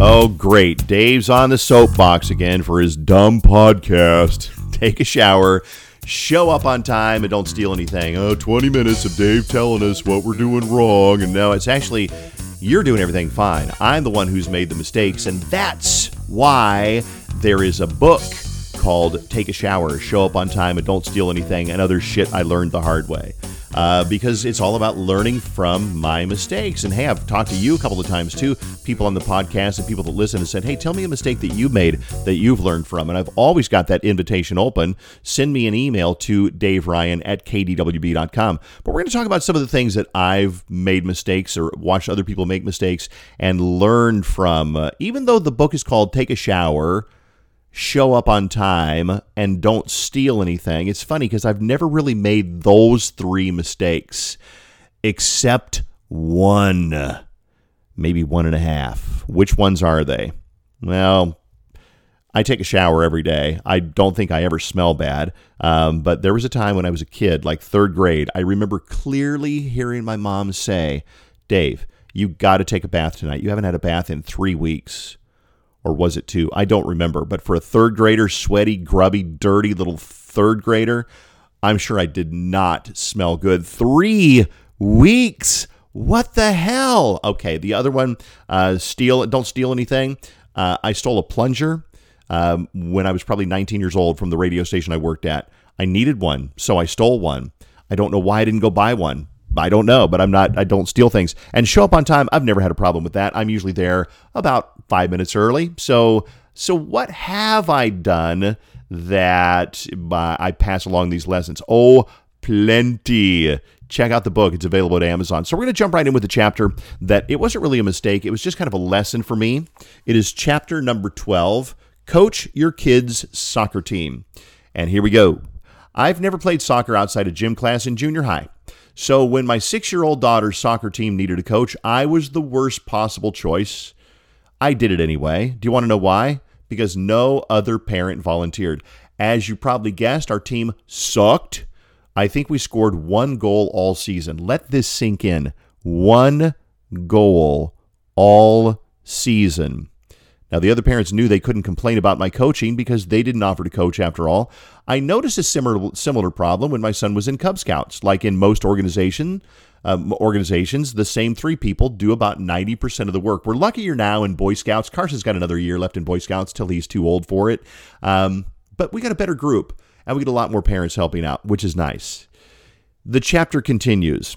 Oh, great. Dave's on the soapbox again for his dumb podcast. Take a shower, show up on time, and don't steal anything. Oh, 20 minutes of Dave telling us what we're doing wrong. And now it's actually, you're doing everything fine. I'm the one who's made the mistakes. And that's why there is a book called Take a Shower, Show Up on Time, and Don't Steal Anything, and other shit I learned the hard way uh, because it's all about learning from my mistakes. And hey, I've talked to you a couple of times too, people on the podcast and people that listen and said, hey, tell me a mistake that you made that you've learned from. And I've always got that invitation open. Send me an email to Dave Ryan at kdwb.com. But we're going to talk about some of the things that I've made mistakes or watched other people make mistakes and learned from. Uh, even though the book is called Take a Shower, show up on time and don't steal anything. It's funny because I've never really made those three mistakes except one, maybe one and a half. Which ones are they? Well, I take a shower every day. I don't think I ever smell bad. Um, but there was a time when I was a kid, like third grade, I remember clearly hearing my mom say, Dave, you got to take a bath tonight. You haven't had a bath in three weeks or was it two? I don't remember. But for a third grader, sweaty, grubby, dirty little third grader, I'm sure I did not smell good. Three weeks. What the hell? Okay, the other one, uh, steal. Don't steal anything. Uh, I stole a plunger um, when I was probably 19 years old from the radio station I worked at. I needed one, so I stole one. I don't know why I didn't go buy one. I don't know, but I'm not, I don't steal things. And show up on time, I've never had a problem with that. I'm usually there about five minutes early. So, so what have I done that I pass along these lessons? Oh, plenty. Check out the book. It's available at Amazon. So we're going to jump right in with the chapter that it wasn't really a mistake. It was just kind of a lesson for me. It is chapter number 12 Coach Your Kids' Soccer Team. And here we go. I've never played soccer outside of gym class in junior high. So when my six year old daughter's soccer team needed a coach, I was the worst possible choice. I did it anyway. Do you want to know why? Because no other parent volunteered. As you probably guessed, our team sucked. I think we scored one goal all season. Let this sink in. One goal all season. Now, the other parents knew they couldn't complain about my coaching because they didn't offer to coach after all. I noticed a similar similar problem when my son was in Cub Scouts. Like in most organization um, organizations, the same three people do about 90% of the work. We're luckier now in Boy Scouts. Carson's got another year left in Boy Scouts till he's too old for it. Um, but we got a better group and we get a lot more parents helping out, which is nice. The chapter continues.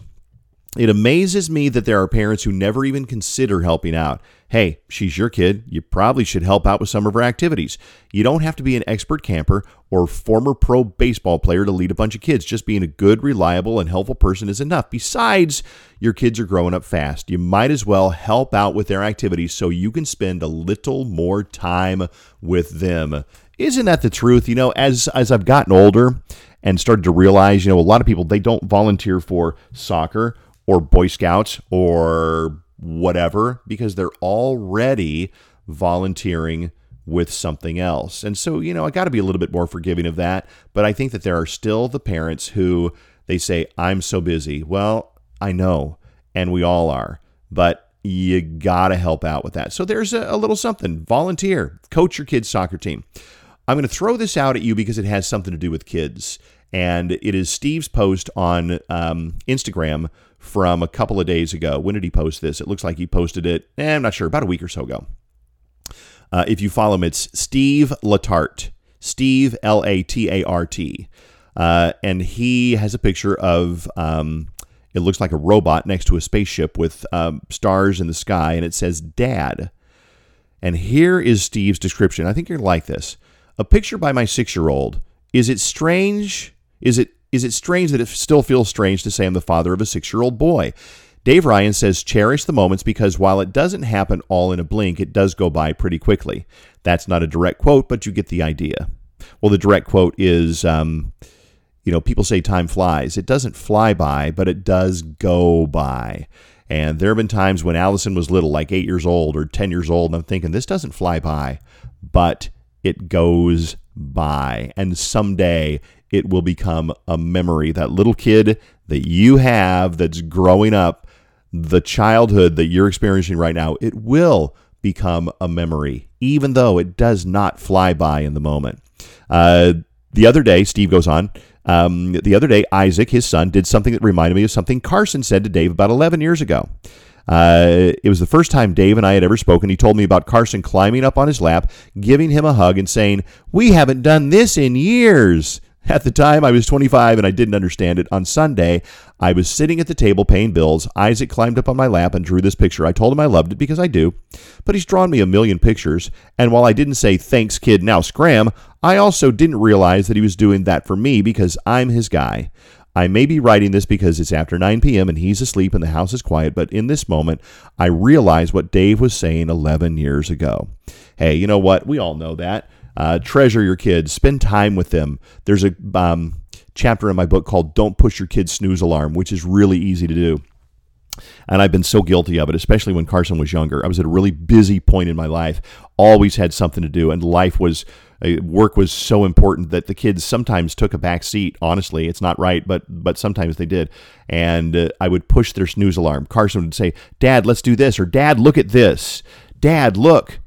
It amazes me that there are parents who never even consider helping out. Hey, she's your kid. You probably should help out with some of her activities. You don't have to be an expert camper or former pro baseball player to lead a bunch of kids. Just being a good, reliable, and helpful person is enough. Besides, your kids are growing up fast. You might as well help out with their activities so you can spend a little more time with them. Isn't that the truth? You know, as as I've gotten older and started to realize, you know, a lot of people they don't volunteer for soccer or Boy Scouts or whatever because they're already volunteering with something else. And so, you know, I got to be a little bit more forgiving of that. But I think that there are still the parents who they say, I'm so busy. Well, I know, and we all are. But you got to help out with that. So there's a, a, little something. Volunteer, coach your kids' soccer team. I'm going to throw this out at you because it has something to do with kids. And it is Steve's post on um, Instagram from a couple of days ago. When did he post this? It looks like he posted it, eh, I'm not sure, about a week or so ago. Uh, if you follow him, it's Steve Latart. Steve, L A T A R T. Uh, and he has a picture of, um, it looks like a robot next to a spaceship with um, stars in the sky, and it says Dad. And here is Steve's description. I think you're like this. A picture by my six year old. Is it strange? Is it is it strange that it still feels strange to say I'm the father of a six year old boy? Dave Ryan says, cherish the moments because while it doesn't happen all in a blink, it does go by pretty quickly. That's not a direct quote, but you get the idea. Well, the direct quote is, um, you know, people say time flies. It doesn't fly by, but it does go by. And there have been times when Allison was little, like eight years old or 10 years old, and I'm thinking, this doesn't fly by, but it goes by. And someday it will become a memory. That little kid that you have that's growing up, the childhood that you're experiencing right now, it will become a memory, even though it does not fly by in the moment. Uh, the other day, Steve goes on. Um, the other day, Isaac, his son, did something that reminded me of something Carson said to Dave about 11 years ago. Uh, it was the first time Dave and I had ever spoken. He told me about Carson climbing up on his lap, giving him a hug, and saying, We haven't done this in years. At the time, I was 25 and I didn't understand it. On Sunday, I was sitting at the table paying bills. Isaac climbed up on my lap and drew this picture. I told him I loved it because I do, but he's drawn me a million pictures. And while I didn't say, thanks, kid, now scram, I also didn't realize that he was doing that for me because I'm his guy. I may be writing this because it's after 9 p.m. and he's asleep and the house is quiet, but in this moment, I realize what Dave was saying 11 years ago. Hey, you know what? We all know that. Uh, treasure your kids, spend time with them. There's a um, chapter in my book called Don't Push Your Kids Snooze Alarm, which is really easy to do. And I've been so guilty of it, especially when Carson was younger. I was at a really busy point in my life, always had something to do, and life was uh, work was so important that the kids sometimes took a back seat. Honestly, it's not right, but but sometimes they did. And uh, I would push their snooze alarm. Carson would say, "Dad, let's do this," or "Dad, look at this." "Dad, look."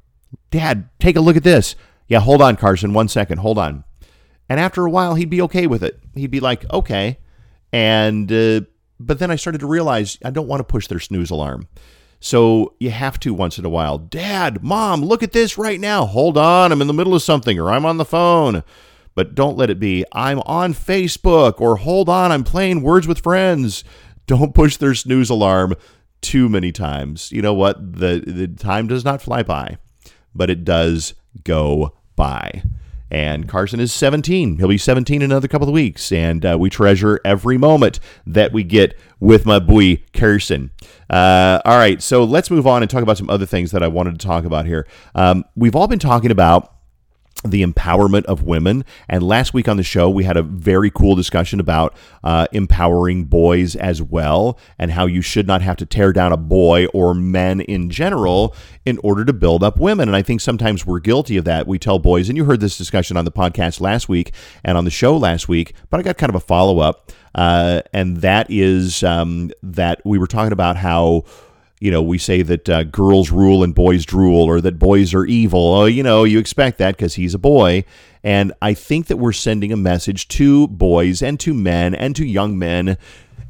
"Dad, take a look at this." Yeah, hold on, Carson. One second. Hold on. And after a while, he'd be okay with it. He'd be like, okay. And, uh, but then I started to realize I don't want to push their snooze alarm. So you have to once in a while. Dad, mom, look at this right now. Hold on. I'm in the middle of something or I'm on the phone. But don't let it be, I'm on Facebook or hold on, I'm playing Words with Friends. Don't push their snooze alarm too many times. You know what? The, the time does not fly by, but it does go by. And Carson is 17. He'll be 17 in another couple of weeks. And uh, we treasure every moment that we get with my boy, Carson. Uh, all right, so let's move on and talk about some other things that I wanted to talk about here. Um, we've all been talking about the empowerment of women. And last week on the show, we had a very cool discussion about uh, empowering boys as well, and how you should not have to tear down a boy or men in general in order to build up women. And I think sometimes we're guilty of that. We tell boys, and you heard this discussion on the podcast last week and on the show last week, but I got kind of a follow up. Uh, and that is um, that we were talking about how you know, we say that uh, girls rule and boys drool, or that boys are evil. Oh, you know, you expect that because he's a boy. And I think that we're sending a message to boys and to men and to young men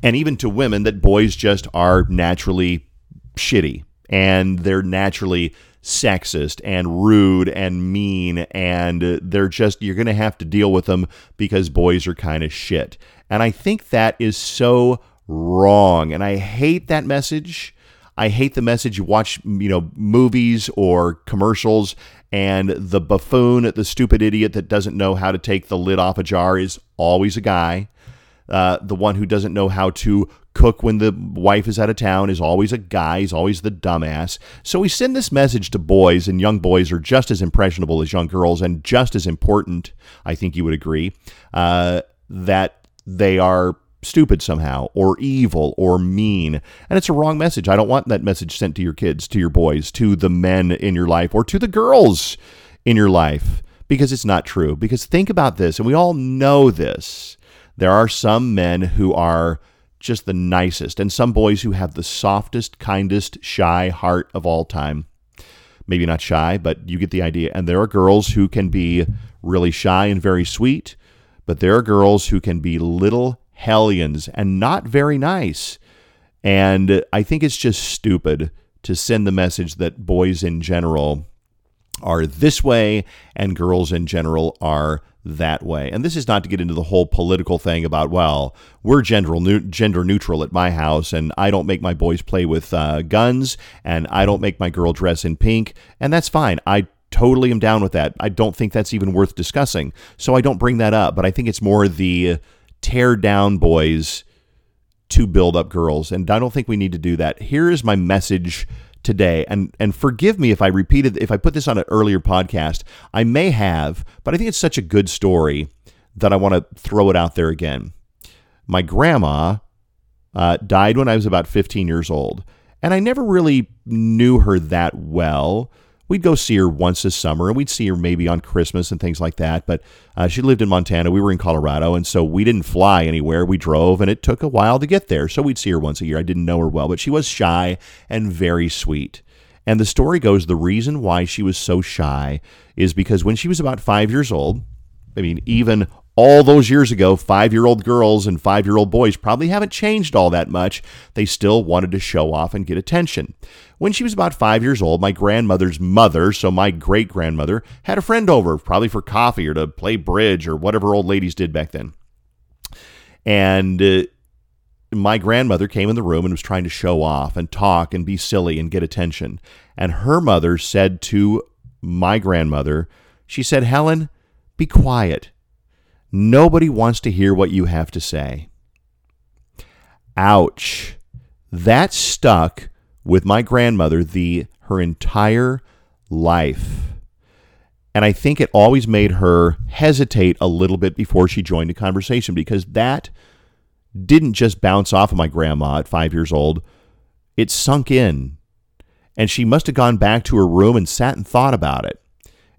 and even to women that boys just are naturally shitty and they're naturally sexist and rude and mean and they're just you're going to have to deal with them because boys are kind of shit. And I think that is so wrong and I hate that message I hate the message you watch, you know, movies or commercials and the buffoon, the stupid idiot that doesn't know how to take the lid off a jar is always a guy. Uh, the one who doesn't know how to cook when the wife is out of town is always a guy. He's always the dumbass. So we send this message to boys, and young boys are just as impressionable as young girls and just as important, I think you would agree, uh, that they are stupid somehow or evil or mean. And it's a wrong message. I don't want that message sent to your kids, to your boys, to the men in your life, or to the girls in your life because it's not true. Because think about this, and we all know this. There are some men who are just the nicest, and some boys who have the softest, kindest, shy heart of all time. Maybe not shy, but you get the idea. And there are girls who can be really shy and very sweet, but there are girls who can be little hellions and not very nice. And I think it's just stupid to send the message that boys in general are this way and girls in general are that way. And this is not to get into the whole political thing about, well, we're gender, gender neutral at my house, and I don't make my boys play with uh, guns, and I don't make my girl dress in pink, and that's fine. I totally am down with that. I don't think that's even worth discussing. So I don't bring that up, but I think it's more the tear down boys to build up girls. And I don't think we need to do that. Here is my message today. And and forgive me if I repeated if I put this on an earlier podcast. I may have, but I think it's such a good story that I want to throw it out there again. My grandma uh, died when I was about 15 years old, and I never really knew her that well we'd go see her once this summer and we'd see her maybe on Christmas and things like that. But uh, she lived in Montana. We were in Colorado. And so we didn't fly anywhere. We drove and it took a while to get there. So we'd see her once a year. I didn't know her well, but she was shy and very sweet. And the story goes the reason why she was so shy is because when she was about five years old, I mean, even all those years ago, five year old girls and five year old boys probably haven't changed all that much. They still wanted to show off and get attention. When she was about five years old, my grandmother's mother, so my great grandmother, had a friend over, probably for coffee or to play bridge or whatever old ladies did back then. And uh, my grandmother came in the room and was trying to show off and talk and be silly and get attention. And her mother said to my grandmother, she said, Helen, be quiet. Nobody wants to hear what you have to say. Ouch. That stuck with my grandmother the her entire life. And I think it always made her hesitate a little bit before she joined a conversation because that didn't just bounce off of my grandma at five years old. It sunk in. And she must have gone back to her room and sat and thought about it.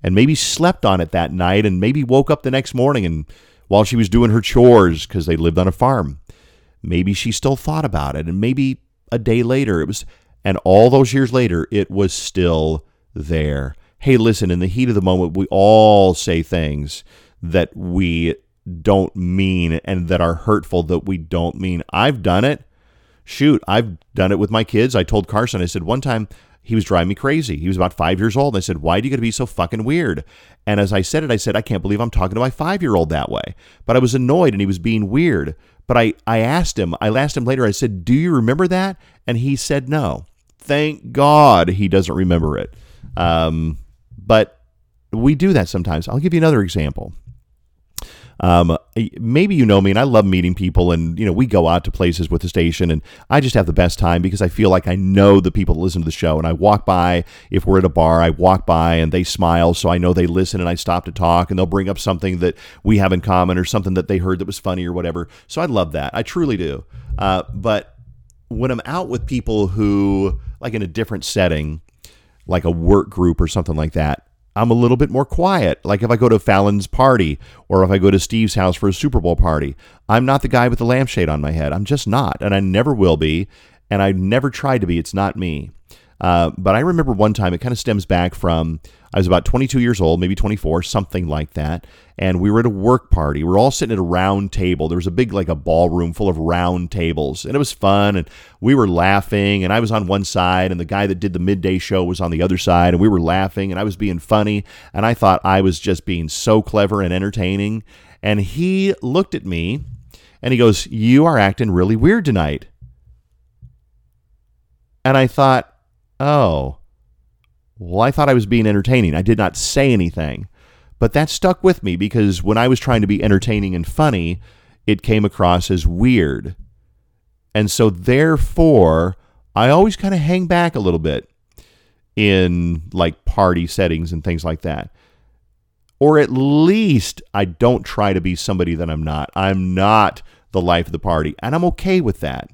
And maybe slept on it that night and maybe woke up the next morning and while she was doing her chores because they lived on a farm. Maybe she still thought about it. And maybe a day later it was and all those years later it was still there. Hey, listen, in the heat of the moment, we all say things that we don't mean and that are hurtful that we don't mean. I've done it. Shoot, I've done it with my kids. I told Carson, I said, one time he was driving me crazy. He was about five years old. And I said, Why do you got to be so fucking weird? And as I said it, I said, I can't believe I'm talking to my five year old that way. But I was annoyed and he was being weird. But I, I asked him, I asked him later, I said, Do you remember that? And he said, No. Thank God he doesn't remember it. Um, but we do that sometimes. I'll give you another example. Um, maybe you know me, and I love meeting people, and you know we go out to places with the station, and I just have the best time because I feel like I know the people that listen to the show, and I walk by if we're at a bar, I walk by and they smile, so I know they listen, and I stop to talk, and they'll bring up something that we have in common or something that they heard that was funny or whatever. So I love that, I truly do. Uh, but when I'm out with people who, like in a different setting, like a work group or something like that, I'm a little bit more quiet. Like if I go to Falen's party or if I go to Steve's house for a Super Bowl party, I'm not the guy with the lampshade on my head. I'm just not. And I never will be. And I never tried to be. It's not me. Uh, but I remember one time, it kind of stems back from I was about 22 years old, maybe 24, something like that. And we were at a work party. We are all sitting at a round table. There was a big, like a ballroom full of round tables. And it was fun. And we were laughing. And I was on one side. And the guy that did the midday show was on the other side. And we were laughing. And I was being funny. And I thought I was just being so clever and entertaining. And he looked at me and he goes, You are acting really weird tonight. And I thought, Oh well, I thought I was being entertaining. I did not say anything. But that stuck with me because when I was trying to be entertaining and funny, it came across as weird. And so, therefore, I always kind of hang back a little bit in like party settings and things like that. Or at least I don't try to be somebody that I'm not. I'm not the life of the party, and I'm okay with that.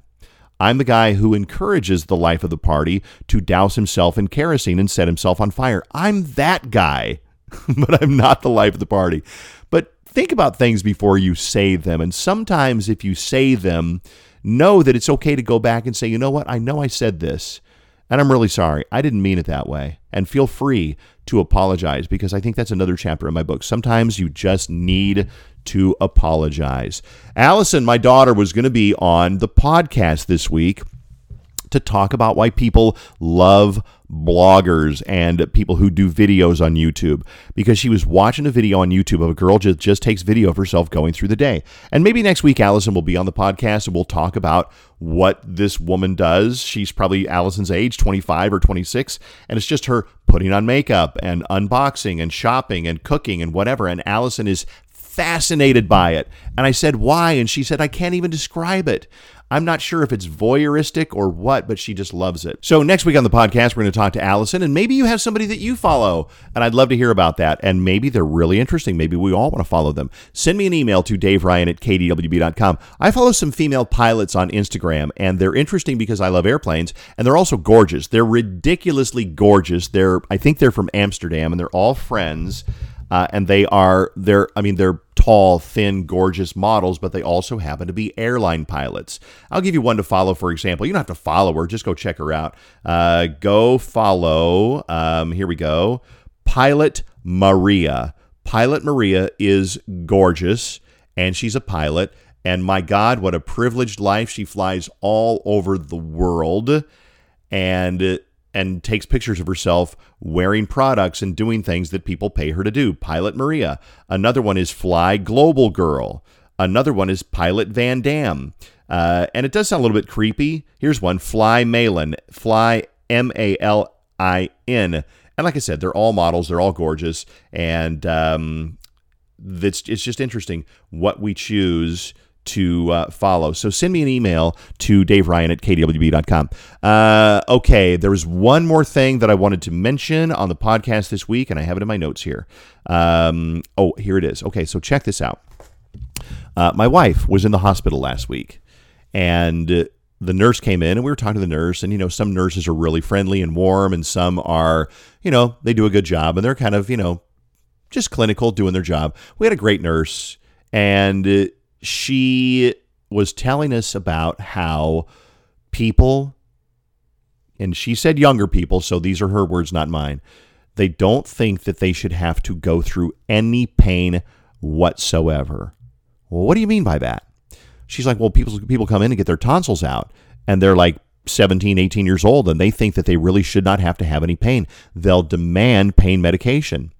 I'm the guy who encourages the life of the party to douse himself in kerosene and set himself on fire. I'm that guy, but I'm not the life of the party. But think about things before you say them. And sometimes if you say them, know that it's okay to go back and say, you know what? I know I said this, and I'm really sorry. I didn't mean it that way. And feel free to apologize because I think that's another chapter in my book. Sometimes you just need to apologize. Allison, my daughter, was going to be on the podcast this week to talk about why people love bloggers and people who do videos on YouTube because she was watching a video on YouTube of a girl just, just takes video of herself going through the day. And maybe next week Allison will be on the podcast and we'll talk about what this woman does. She's probably Allison's age, 25 or 26, and it's just her putting on makeup and unboxing and shopping and cooking and whatever. And Allison is fascinated by it. And I said, Why? And she said, I can't even describe it. I'm not sure if it's voyeuristic or what, but she just loves it. So, next week on the podcast, we're going to talk to Allison, and maybe you have somebody that you follow, and I'd love to hear about that. And maybe they're really interesting. Maybe we all want to follow them. Send me an email to Dave Ryan at kdwb.com. I follow some female pilots on Instagram, and they're interesting because I love airplanes, and they're also gorgeous. They're ridiculously gorgeous. They're, I think they're from Amsterdam, and they're all friends. Uh, and they are they're I mean they're tall, thin, gorgeous models, but they also happen to be airline pilots. I'll give you one to follow, for example. You don't have to follow her, just go check her out. Uh, go follow, um, here we go, Pilot Maria. Pilot Maria is gorgeous, and she's a pilot. And my God, what a privileged life. She flies all over the world and and takes pictures of herself wearing products and doing things that people pay her to do. Pilot Maria. Another one is Fly Global Girl. Another one is Pilot Van Dam. Uh, and it does sound a little bit creepy. Here's one Fly Malin. Fly M A L I N. And like I said, they're all models, they're all gorgeous. And um, it's, it's just interesting what we choose to uh, follow. So send me an email to Dave Ryan at kdwb.com. Uh, okay, there was one more thing that I wanted to mention on the podcast this week, and I have it in my notes here. Um, oh, here it is. Okay, so check this out. Uh, my wife was in the hospital last week, and the nurse came in and we were talking to the nurse and you know some nurses are really friendly and warm and some are you know they do a good job and they're kind of you know just clinical doing their job we had a great nurse and she was telling us about how people, and she said younger people, so these are her words, not mine, they don't think that they should have to go through any pain whatsoever. Well, what do you mean by that? She's like, well, people people come in and get their tonsils out, and they're like 17, 18 years old, and they think that they really should not have to have any pain. They'll demand pain medication.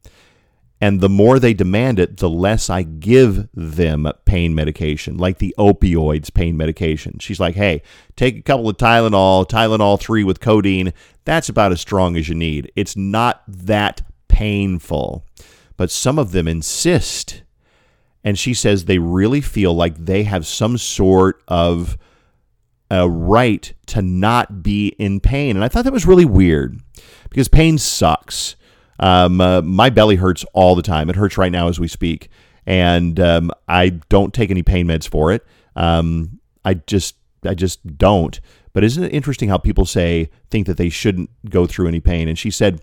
And the more they demand it, the less I give them pain medication, like the opioids pain medication. She's like, hey, take a couple of Tylenol, Tylenol 3 with codeine. That's about as strong as you need. It's not that painful. But some of them insist. And she says they really feel like they have some sort of a right to not be in pain. And I thought that was really weird because pain sucks. Um, uh, my belly hurts all the time. It hurts right now as we speak, and um, I don't take any pain meds for it. Um, I just I just don't. But isn't it interesting how people say think that they shouldn't go through any pain? And she said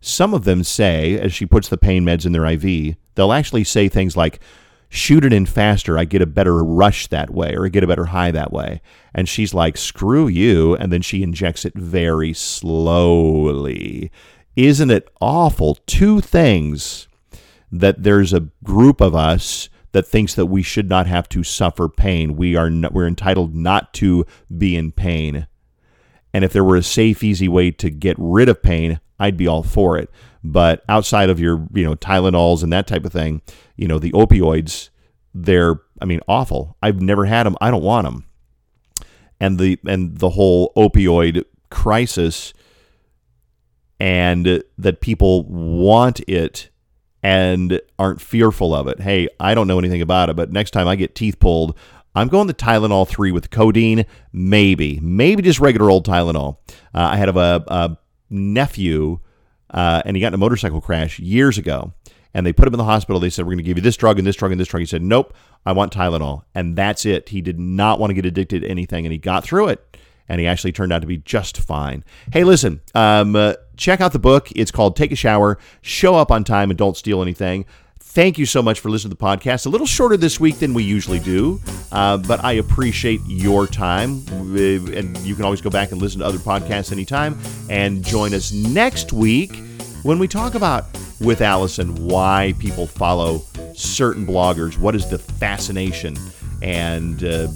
some of them say, as she puts the pain meds in their IV, they'll actually say things like, shoot it in faster. I get a better rush that way, or I get a better high that way. And she's like, screw you. And then she injects it very slowly. Isn't it awful? Two things that there's a group of us that thinks that we should not have to suffer pain. We are we're entitled not to be in pain. And if there were a safe, easy way to get rid of pain, I'd be all for it. But outside of your, you know, Tylenols and that type of thing, you know, the opioids, they're, I mean, awful. I've never had them. I don't want them. And the and the whole opioid crisis and that people want it and aren't fearful of it. Hey, I don't know anything about it, but next time I get teeth pulled, I'm going to Tylenol 3 with codeine, maybe, maybe just regular old Tylenol. Uh, I had a, a nephew, uh, and he got in a motorcycle crash years ago, and they put him in the hospital. They said, We're going to give you this drug and this drug and this drug. He said, Nope, I want Tylenol. And that's it. He did not want to get addicted to anything, and he got through it and he actually turned out to be just fine. Hey, listen, um, uh, check out the book. It's called Take a Shower, Show Up on Time, and Don't Steal Anything. Thank you so much for listening to the podcast. A little shorter this week than we usually do, uh, but I appreciate your time. And you can always go back and listen to other podcasts anytime. And join us next week when we talk about with Allison why people follow certain bloggers. What is the fascination? And uh,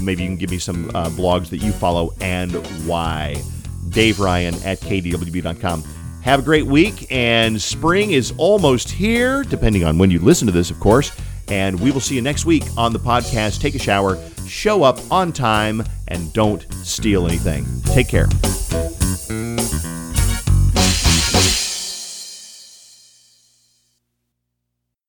maybe you can give me some uh, blogs that you follow and why. Dave Ryan at KDWB.com. Have a great week, and spring is almost here, depending on when you listen to this, of course. And we will see you next week on the podcast. Take a shower, show up on time, and don't steal anything. Take care.